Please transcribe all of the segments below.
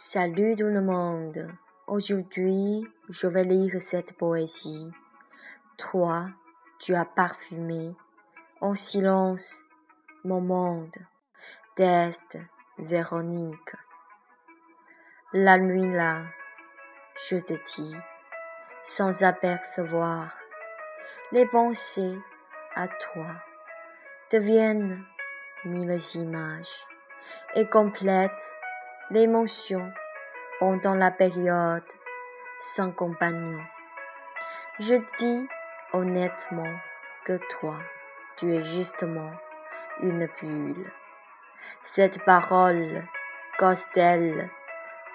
Salut tout le monde. Aujourd'hui, je vais lire cette poésie. Toi, tu as parfumé en silence mon monde. D'Est, Véronique. La nuit là, je te dis, sans apercevoir, les pensées à toi deviennent mille images et complètent l'émotion pendant la période sans compagnon. Je dis honnêtement que toi, tu es justement une bulle. Cette parole cause-t-elle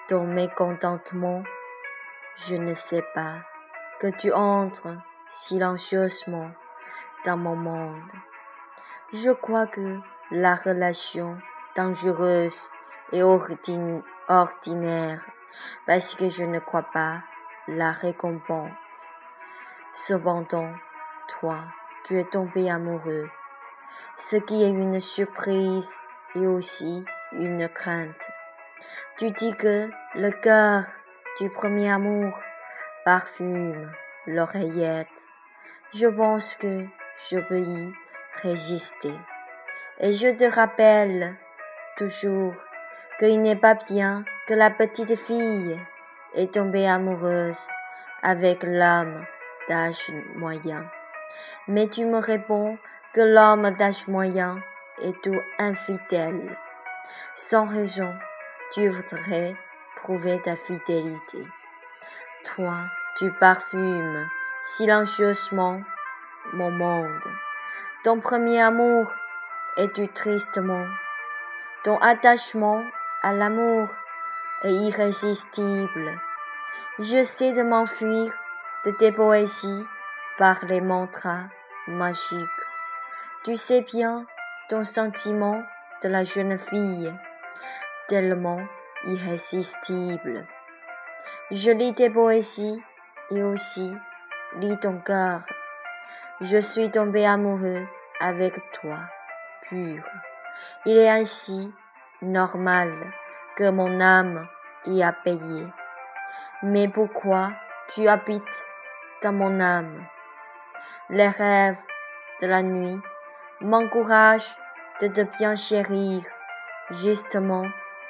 ton mécontentement? Je ne sais pas que tu entres silencieusement dans mon monde. Je crois que la relation dangereuse et ordinaire parce que je ne crois pas la récompense. Cependant, toi, tu es tombé amoureux, ce qui est une surprise et aussi une crainte. Tu dis que le cœur du premier amour parfume l'oreillette. Je pense que je peux y résister. Et je te rappelle toujours qu'il n'est pas bien que la petite fille est tombée amoureuse avec l'homme d'âge moyen. Mais tu me réponds que l'homme d'âge moyen est tout infidèle. Sans raison, tu voudrais prouver ta fidélité. Toi, tu parfumes silencieusement mon monde. Ton premier amour est-tu tristement? Ton attachement à l'amour est irrésistible. Je sais de m'enfuir de tes poésies par les mantras magiques. Tu sais bien ton sentiment de la jeune fille, tellement irrésistible. Je lis tes poésies et aussi lis ton cœur. Je suis tombé amoureux avec toi, pur. Il est ainsi normal que mon âme y a payé. Mais pourquoi tu habites dans mon âme? Les rêves de la nuit m'encouragent de te bien chérir. Justement,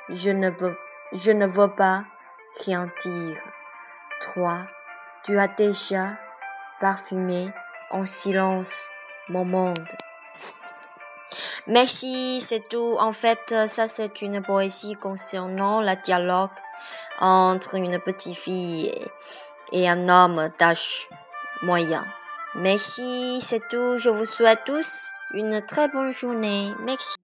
je ne veux, pas rien dire. Toi, tu as déjà parfumé en silence mon monde. Merci, c'est tout. En fait, ça c'est une poésie concernant le dialogue entre une petite fille et un homme d'âge moyen. Merci, c'est tout. Je vous souhaite tous une très bonne journée. Merci.